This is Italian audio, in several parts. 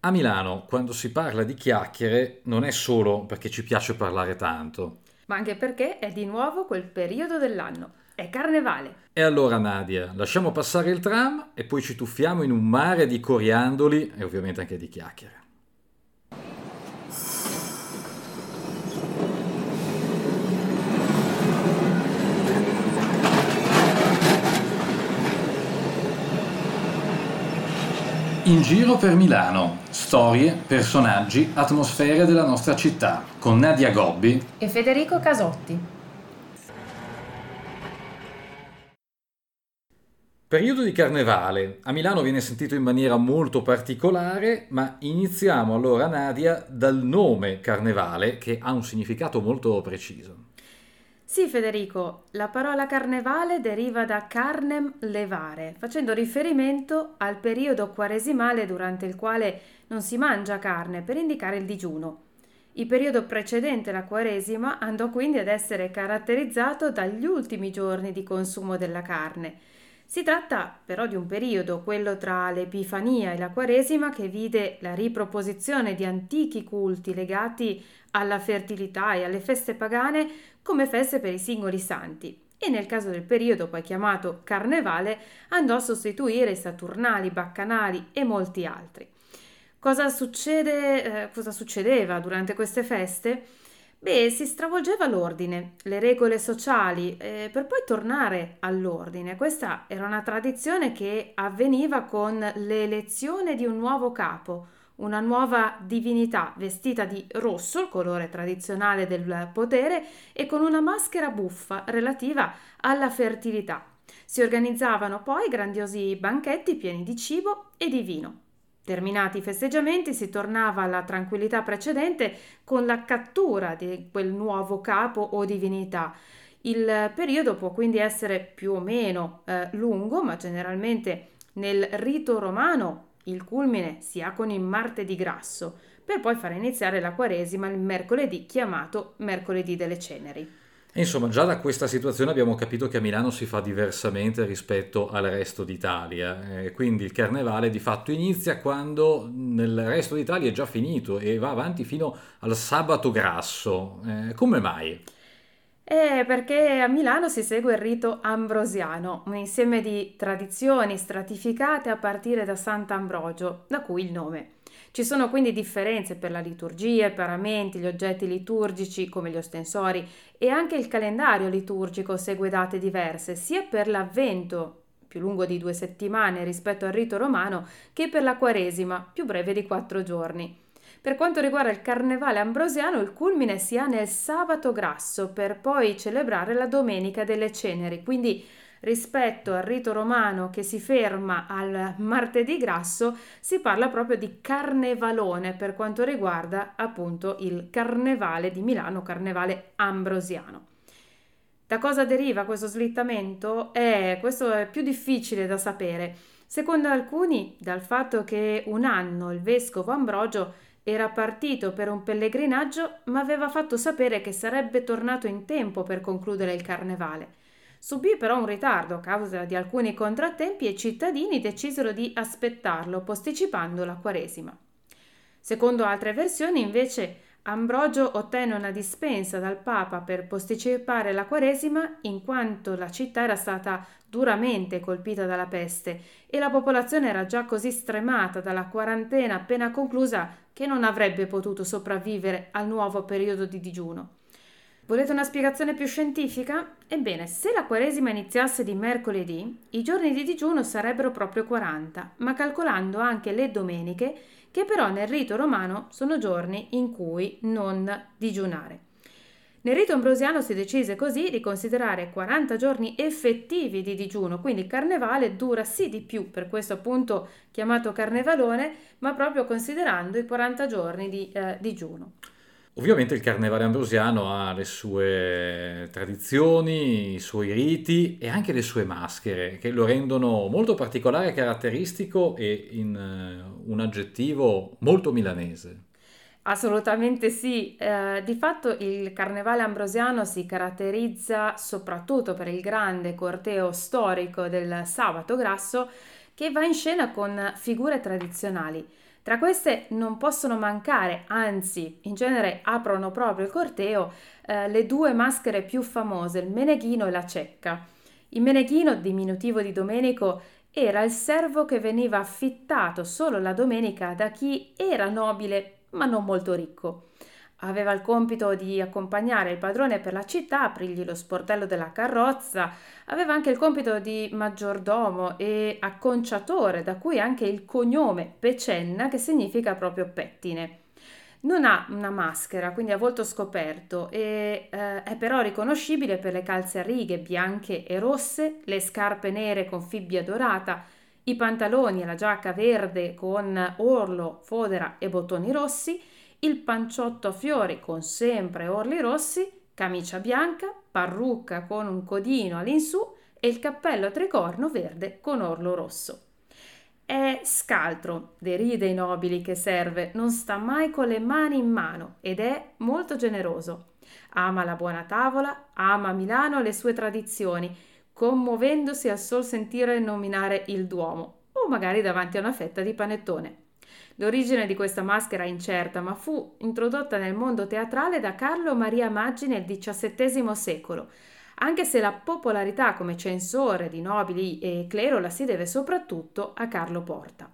A Milano, quando si parla di chiacchiere, non è solo perché ci piace parlare tanto. Ma anche perché è di nuovo quel periodo dell'anno. È carnevale. E allora Nadia, lasciamo passare il tram e poi ci tuffiamo in un mare di coriandoli e ovviamente anche di chiacchiere. In giro per Milano, storie, personaggi, atmosfere della nostra città, con Nadia Gobbi e Federico Casotti. Periodo di carnevale. A Milano viene sentito in maniera molto particolare, ma iniziamo allora, Nadia, dal nome carnevale che ha un significato molto preciso. Sì, Federico, la parola carnevale deriva da carnem levare, facendo riferimento al periodo quaresimale durante il quale non si mangia carne per indicare il digiuno. Il periodo precedente la Quaresima andò quindi ad essere caratterizzato dagli ultimi giorni di consumo della carne. Si tratta però di un periodo, quello tra l'Epifania e la Quaresima, che vide la riproposizione di antichi culti legati alla fertilità e alle feste pagane come feste per i singoli santi e nel caso del periodo poi chiamato Carnevale andò a sostituire i Saturnali, Baccanali e molti altri. Cosa, succede, eh, cosa succedeva durante queste feste? Beh, si stravolgeva l'ordine, le regole sociali, eh, per poi tornare all'ordine. Questa era una tradizione che avveniva con l'elezione di un nuovo capo, una nuova divinità vestita di rosso, il colore tradizionale del potere, e con una maschera buffa relativa alla fertilità. Si organizzavano poi grandiosi banchetti pieni di cibo e di vino. Terminati i festeggiamenti si tornava alla tranquillità precedente con la cattura di quel nuovo capo o divinità. Il periodo può quindi essere più o meno eh, lungo, ma generalmente nel rito romano il culmine si ha con il martedì grasso, per poi far iniziare la Quaresima il mercoledì chiamato mercoledì delle ceneri. Insomma, già da questa situazione abbiamo capito che a Milano si fa diversamente rispetto al resto d'Italia. Eh, quindi il carnevale di fatto inizia quando nel resto d'Italia è già finito e va avanti fino al sabato grasso. Eh, come mai? Eh, perché a Milano si segue il rito ambrosiano, un insieme di tradizioni stratificate a partire da Sant'Ambrogio, da cui il nome. Ci sono quindi differenze per la liturgia, i paramenti, gli oggetti liturgici come gli ostensori e anche il calendario liturgico segue date diverse, sia per l'avvento, più lungo di due settimane rispetto al rito romano, che per la quaresima, più breve di quattro giorni. Per quanto riguarda il carnevale ambrosiano, il culmine si ha nel sabato grasso per poi celebrare la domenica delle ceneri, quindi rispetto al rito romano che si ferma al martedì grasso, si parla proprio di carnevalone per quanto riguarda appunto il carnevale di Milano, carnevale ambrosiano. Da cosa deriva questo slittamento? Eh, questo è più difficile da sapere. Secondo alcuni, dal fatto che un anno il vescovo Ambrogio era partito per un pellegrinaggio, ma aveva fatto sapere che sarebbe tornato in tempo per concludere il carnevale. Subì però un ritardo a causa di alcuni contrattempi e i cittadini decisero di aspettarlo, posticipando la Quaresima. Secondo altre versioni, invece, Ambrogio ottenne una dispensa dal Papa per posticipare la Quaresima in quanto la città era stata duramente colpita dalla peste e la popolazione era già così stremata dalla quarantena appena conclusa che non avrebbe potuto sopravvivere al nuovo periodo di digiuno. Volete una spiegazione più scientifica? Ebbene, se la Quaresima iniziasse di mercoledì, i giorni di digiuno sarebbero proprio 40, ma calcolando anche le domeniche, che però nel rito romano sono giorni in cui non digiunare. Nel rito ambrosiano si decise così di considerare 40 giorni effettivi di digiuno, quindi il carnevale dura sì di più, per questo appunto chiamato carnevalone, ma proprio considerando i 40 giorni di eh, digiuno. Ovviamente il carnevale ambrosiano ha le sue tradizioni, i suoi riti e anche le sue maschere che lo rendono molto particolare caratteristico e in uh, un aggettivo molto milanese. Assolutamente sì, eh, di fatto il carnevale ambrosiano si caratterizza soprattutto per il grande corteo storico del sabato grasso che va in scena con figure tradizionali Tra queste non possono mancare, anzi in genere aprono proprio il corteo, eh, le due maschere più famose, il Meneghino e la Cecca. Il Meneghino, diminutivo di Domenico, era il servo che veniva affittato solo la domenica da chi era nobile ma non molto ricco. Aveva il compito di accompagnare il padrone per la città, aprirgli lo sportello della carrozza, aveva anche il compito di maggiordomo e acconciatore, da cui anche il cognome Pecenna, che significa proprio pettine. Non ha una maschera, quindi ha volto scoperto e eh, è però riconoscibile per le calze a righe bianche e rosse, le scarpe nere con fibbia dorata, i pantaloni e la giacca verde con orlo, fodera e bottoni rossi, il panciotto a fiori con sempre orli rossi, camicia bianca, parrucca con un codino all'insù e il cappello a tricorno verde con orlo rosso. È scaltro, deride i nobili che serve, non sta mai con le mani in mano ed è molto generoso. Ama la buona tavola, ama Milano e le sue tradizioni, commuovendosi al sol sentire nominare il Duomo o magari davanti a una fetta di panettone. L'origine di questa maschera è incerta, ma fu introdotta nel mondo teatrale da Carlo Maria Maggi nel XVII secolo, anche se la popolarità come censore di nobili e clero la si deve soprattutto a Carlo Porta.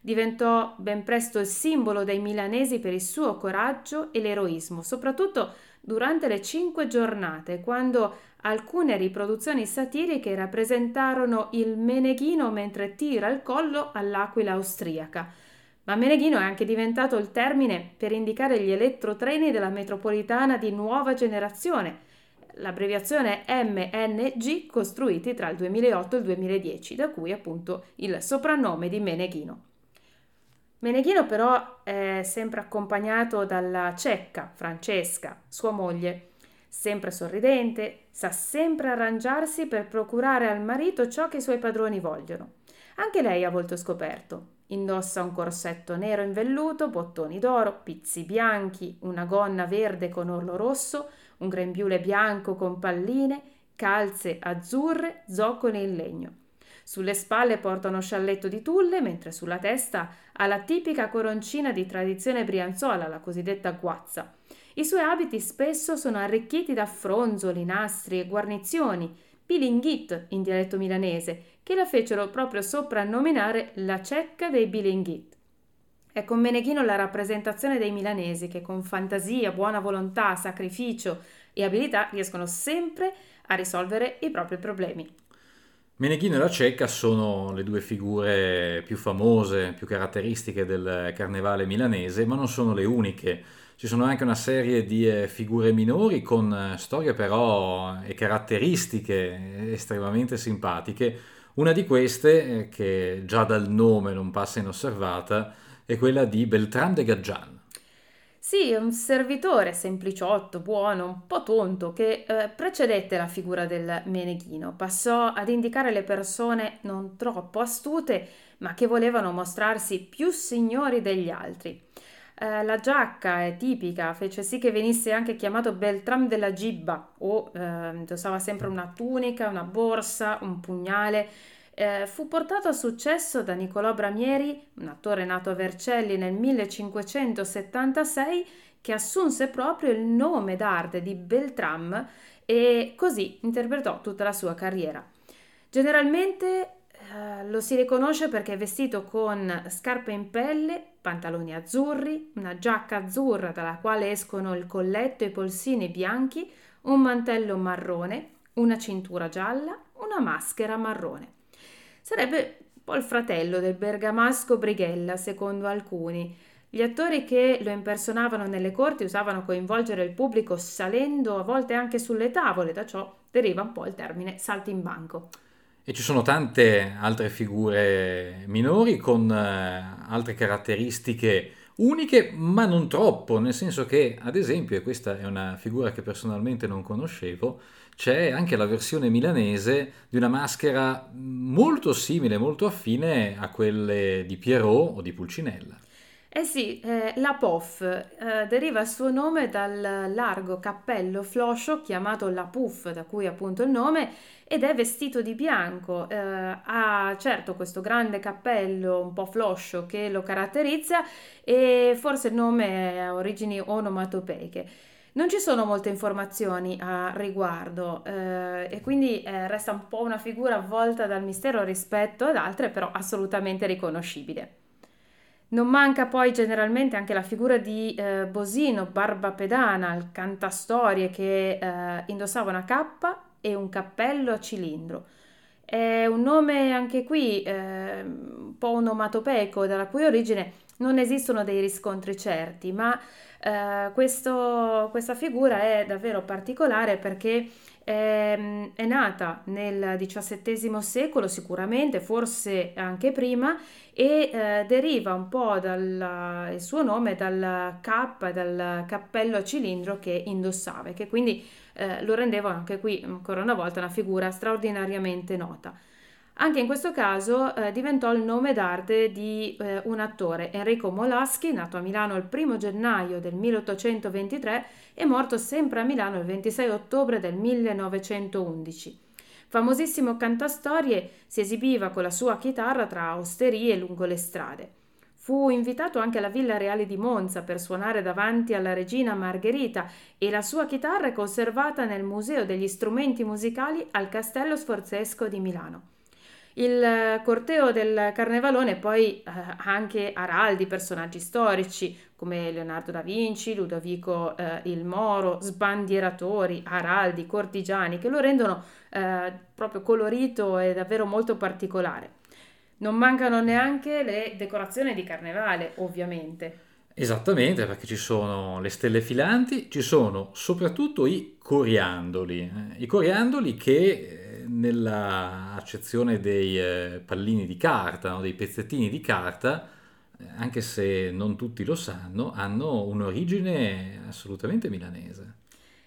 Diventò ben presto il simbolo dei milanesi per il suo coraggio e l'eroismo, soprattutto durante le cinque giornate, quando alcune riproduzioni satiriche rappresentarono il Meneghino mentre tira il collo all'aquila austriaca. Ma Meneghino è anche diventato il termine per indicare gli elettrotreni della metropolitana di nuova generazione, l'abbreviazione MNG costruiti tra il 2008 e il 2010, da cui appunto il soprannome di Meneghino. Meneghino però è sempre accompagnato dalla cecca Francesca, sua moglie, sempre sorridente, sa sempre arrangiarsi per procurare al marito ciò che i suoi padroni vogliono. Anche lei ha volto scoperto. Indossa un corsetto nero in velluto, bottoni d'oro, pizzi bianchi, una gonna verde con orlo rosso, un grembiule bianco con palline, calze azzurre, zoccoli in legno. Sulle spalle porta uno scialletto di tulle, mentre sulla testa ha la tipica coroncina di tradizione brianzola, la cosiddetta guazza. I suoi abiti spesso sono arricchiti da fronzoli, nastri e guarnizioni, bilinghit in dialetto milanese, che la fecero proprio soprannominare la cecca dei bilinghit. È con Meneghino la rappresentazione dei milanesi che con fantasia, buona volontà, sacrificio e abilità riescono sempre a risolvere i propri problemi. Meneghino e la Cecca sono le due figure più famose, più caratteristiche del carnevale milanese, ma non sono le uniche. Ci sono anche una serie di eh, figure minori con eh, storie però e caratteristiche estremamente simpatiche. Una di queste, eh, che già dal nome non passa inosservata, è quella di Beltran de Gaggian. Sì, un servitore sempliciotto, buono, un po' tonto, che eh, precedette la figura del Meneghino. Passò ad indicare le persone non troppo astute, ma che volevano mostrarsi più signori degli altri. Eh, la giacca è tipica, fece sì che venisse anche chiamato Beltram della Gibba, o eh, indossava sempre una tunica, una borsa, un pugnale eh, fu portato a successo da Niccolò Bramieri, un attore nato a Vercelli nel 1576, che assunse proprio il nome d'arte di Beltram e così interpretò tutta la sua carriera. Generalmente eh, lo si riconosce perché è vestito con scarpe in pelle, pantaloni azzurri, una giacca azzurra dalla quale escono il colletto e i polsini bianchi, un mantello marrone, una cintura gialla, una maschera marrone. Sarebbe un po' il fratello del bergamasco Brighella, secondo alcuni. Gli attori che lo impersonavano nelle corti usavano coinvolgere il pubblico salendo a volte anche sulle tavole, da ciò deriva un po' il termine saltimbanco. E ci sono tante altre figure minori con uh, altre caratteristiche uniche, ma non troppo, nel senso che, ad esempio, e questa è una figura che personalmente non conoscevo, c'è anche la versione milanese di una maschera molto simile, molto affine a quelle di Pierrot o di Pulcinella. Eh sì, eh, la POF eh, deriva il suo nome dal largo cappello floscio chiamato la puff, da cui appunto il nome, ed è vestito di bianco. Eh, ha certo questo grande cappello un po' floscio che lo caratterizza e forse il nome ha origini onomatopeiche. Non ci sono molte informazioni a riguardo eh, e quindi eh, resta un po' una figura avvolta dal mistero rispetto ad altre, però assolutamente riconoscibile. Non manca poi generalmente anche la figura di eh, Bosino, Barba Pedana, il cantastorie che eh, indossava una cappa e un cappello a cilindro. È un nome anche qui eh, un po' onomatopeico, dalla cui origine non esistono dei riscontri certi, ma eh, questo, questa figura è davvero particolare perché eh, è nata nel XVII secolo sicuramente, forse anche prima, e eh, deriva un po' dal il suo nome dal K, dal cappello a cilindro che indossava che quindi eh, lo rendeva anche qui ancora una volta una figura straordinariamente nota. Anche in questo caso eh, diventò il nome d'arte di eh, un attore, Enrico Molaschi, nato a Milano il 1 gennaio del 1823 e morto sempre a Milano il 26 ottobre del 1911. Famosissimo cantastorie, si esibiva con la sua chitarra tra osterie lungo le strade. Fu invitato anche alla Villa Reale di Monza per suonare davanti alla regina Margherita e la sua chitarra è conservata nel Museo degli strumenti musicali al Castello Sforzesco di Milano. Il corteo del Carnevalone poi eh, anche araldi, personaggi storici come Leonardo da Vinci, Ludovico eh, il Moro, sbandieratori, araldi, cortigiani che lo rendono eh, proprio colorito e davvero molto particolare. Non mancano neanche le decorazioni di carnevale, ovviamente. Esattamente, perché ci sono le stelle filanti, ci sono soprattutto i coriandoli. Eh, I coriandoli che nella accezione dei eh, pallini di carta, no? dei pezzettini di carta, eh, anche se non tutti lo sanno, hanno un'origine assolutamente milanese.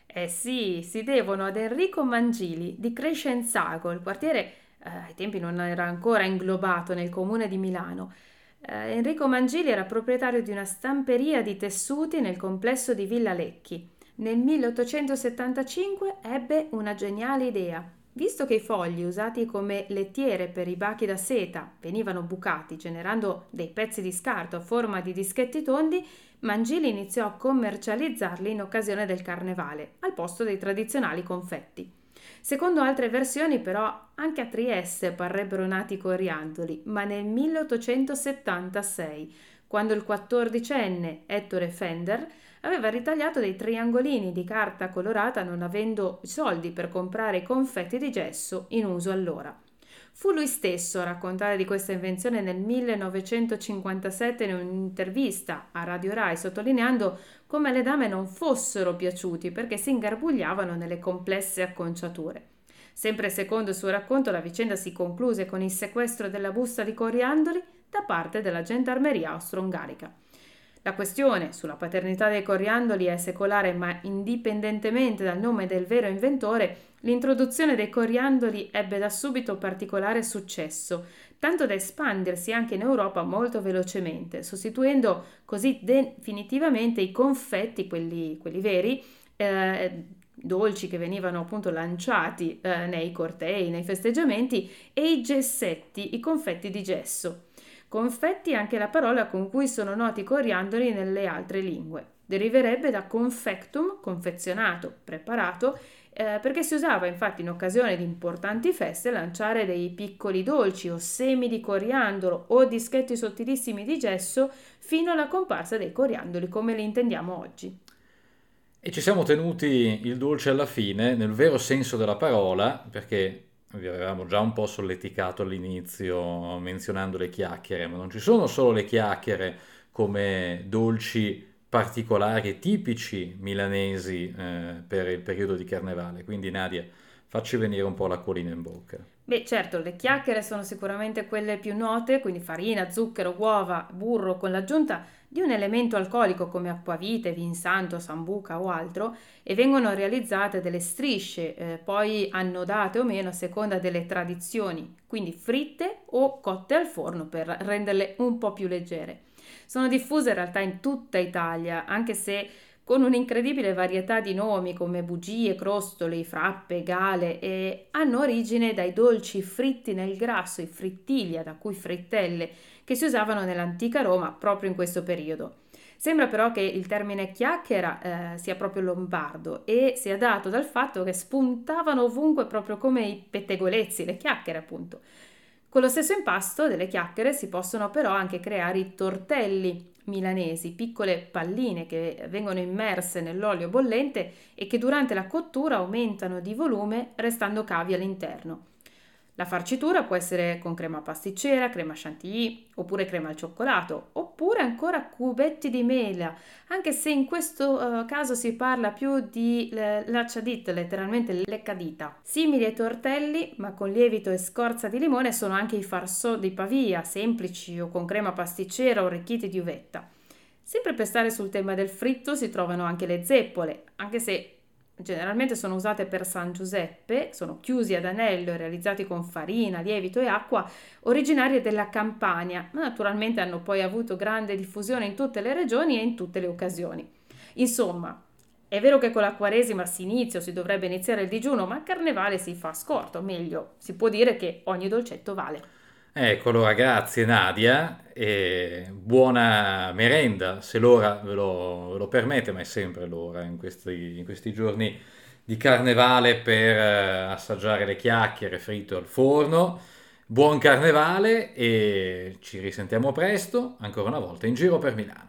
Eh sì, si devono ad Enrico Mangili di Crescenzago, il quartiere eh, ai tempi non era ancora inglobato nel comune di Milano. Eh, Enrico Mangili era proprietario di una stamperia di tessuti nel complesso di Villa Lecchi. Nel 1875 ebbe una geniale idea Visto che i fogli usati come lettiere per i bachi da seta venivano bucati generando dei pezzi di scarto a forma di dischetti tondi, Mangili iniziò a commercializzarli in occasione del carnevale, al posto dei tradizionali confetti. Secondo altre versioni, però, anche a Trieste parrebbero nati i coriandoli, ma nel 1876, quando il quattordicenne Ettore Fender aveva ritagliato dei triangolini di carta colorata non avendo soldi per comprare i confetti di gesso in uso allora. Fu lui stesso a raccontare di questa invenzione nel 1957 in un'intervista a Radio Rai, sottolineando come le dame non fossero piaciuti perché si ingarbugliavano nelle complesse acconciature. Sempre secondo il suo racconto, la vicenda si concluse con il sequestro della busta di coriandoli da parte della gendarmeria austro-ungarica. La questione sulla paternità dei coriandoli è secolare, ma indipendentemente dal nome del vero inventore, l'introduzione dei coriandoli ebbe da subito particolare successo, tanto da espandersi anche in Europa molto velocemente, sostituendo così definitivamente i confetti, quelli, quelli veri, eh, dolci che venivano appunto lanciati eh, nei cortei, nei festeggiamenti, e i gessetti, i confetti di gesso. Confetti è anche la parola con cui sono noti i coriandoli nelle altre lingue. Deriverebbe da confectum, confezionato, preparato, eh, perché si usava infatti in occasione di importanti feste lanciare dei piccoli dolci o semi di coriandolo o dischetti sottilissimi di gesso fino alla comparsa dei coriandoli come li intendiamo oggi. E ci siamo tenuti il dolce alla fine, nel vero senso della parola, perché vi avevamo già un po' solleticato all'inizio menzionando le chiacchiere, ma non ci sono solo le chiacchiere come dolci particolari tipici milanesi eh, per il periodo di carnevale. Quindi Nadia, facci venire un po' l'acquolina in bocca. Beh, certo, le chiacchiere sono sicuramente quelle più note, quindi farina, zucchero, uova, burro con l'aggiunta di un elemento alcolico come acquavite, vin santo, sambuca o altro e vengono realizzate delle strisce, eh, poi annodate o meno a seconda delle tradizioni, quindi fritte o cotte al forno per renderle un po' più leggere. Sono diffuse in realtà in tutta Italia, anche se con un'incredibile varietà di nomi come bugie, crostoli, frappe, gale e hanno origine dai dolci fritti nel grasso, i frittiglia, da cui frittelle, che si usavano nell'antica Roma proprio in questo periodo. Sembra però che il termine chiacchiera eh, sia proprio lombardo e sia dato dal fatto che spuntavano ovunque proprio come i pettegolezzi, le chiacchiere appunto. Con lo stesso impasto delle chiacchiere si possono però anche creare i tortelli milanesi, piccole palline che vengono immerse nell'olio bollente e che durante la cottura aumentano di volume restando cavi all'interno. La farcitura può essere con crema pasticcera, crema chantilly oppure crema al cioccolato, oppure ancora cubetti di mela, anche se in questo uh, caso si parla più di l'acciadit, letteralmente leccadita. Simili ai tortelli, ma con lievito e scorza di limone, sono anche i farsò di Pavia, semplici o con crema pasticcera o arricchiti di uvetta. Sempre per stare sul tema del fritto si trovano anche le zeppole, anche se generalmente sono usate per San Giuseppe, sono chiusi ad anello e realizzati con farina, lievito e acqua, originarie della Campania, ma naturalmente hanno poi avuto grande diffusione in tutte le regioni e in tutte le occasioni. Insomma, è vero che con la Quaresima si inizia o si dovrebbe iniziare il digiuno, ma a Carnevale si fa scorto, meglio, si può dire che ogni dolcetto vale. Eccolo ragazzi, Nadia, e buona merenda, se l'ora ve lo, ve lo, permette, ma è sempre l'ora in questi, in questi giorni di carnevale per eh, assaggiare le chiacchiere fritto al forno. Buon carnevale e ci risentiamo presto, ancora una volta in giro per Milano.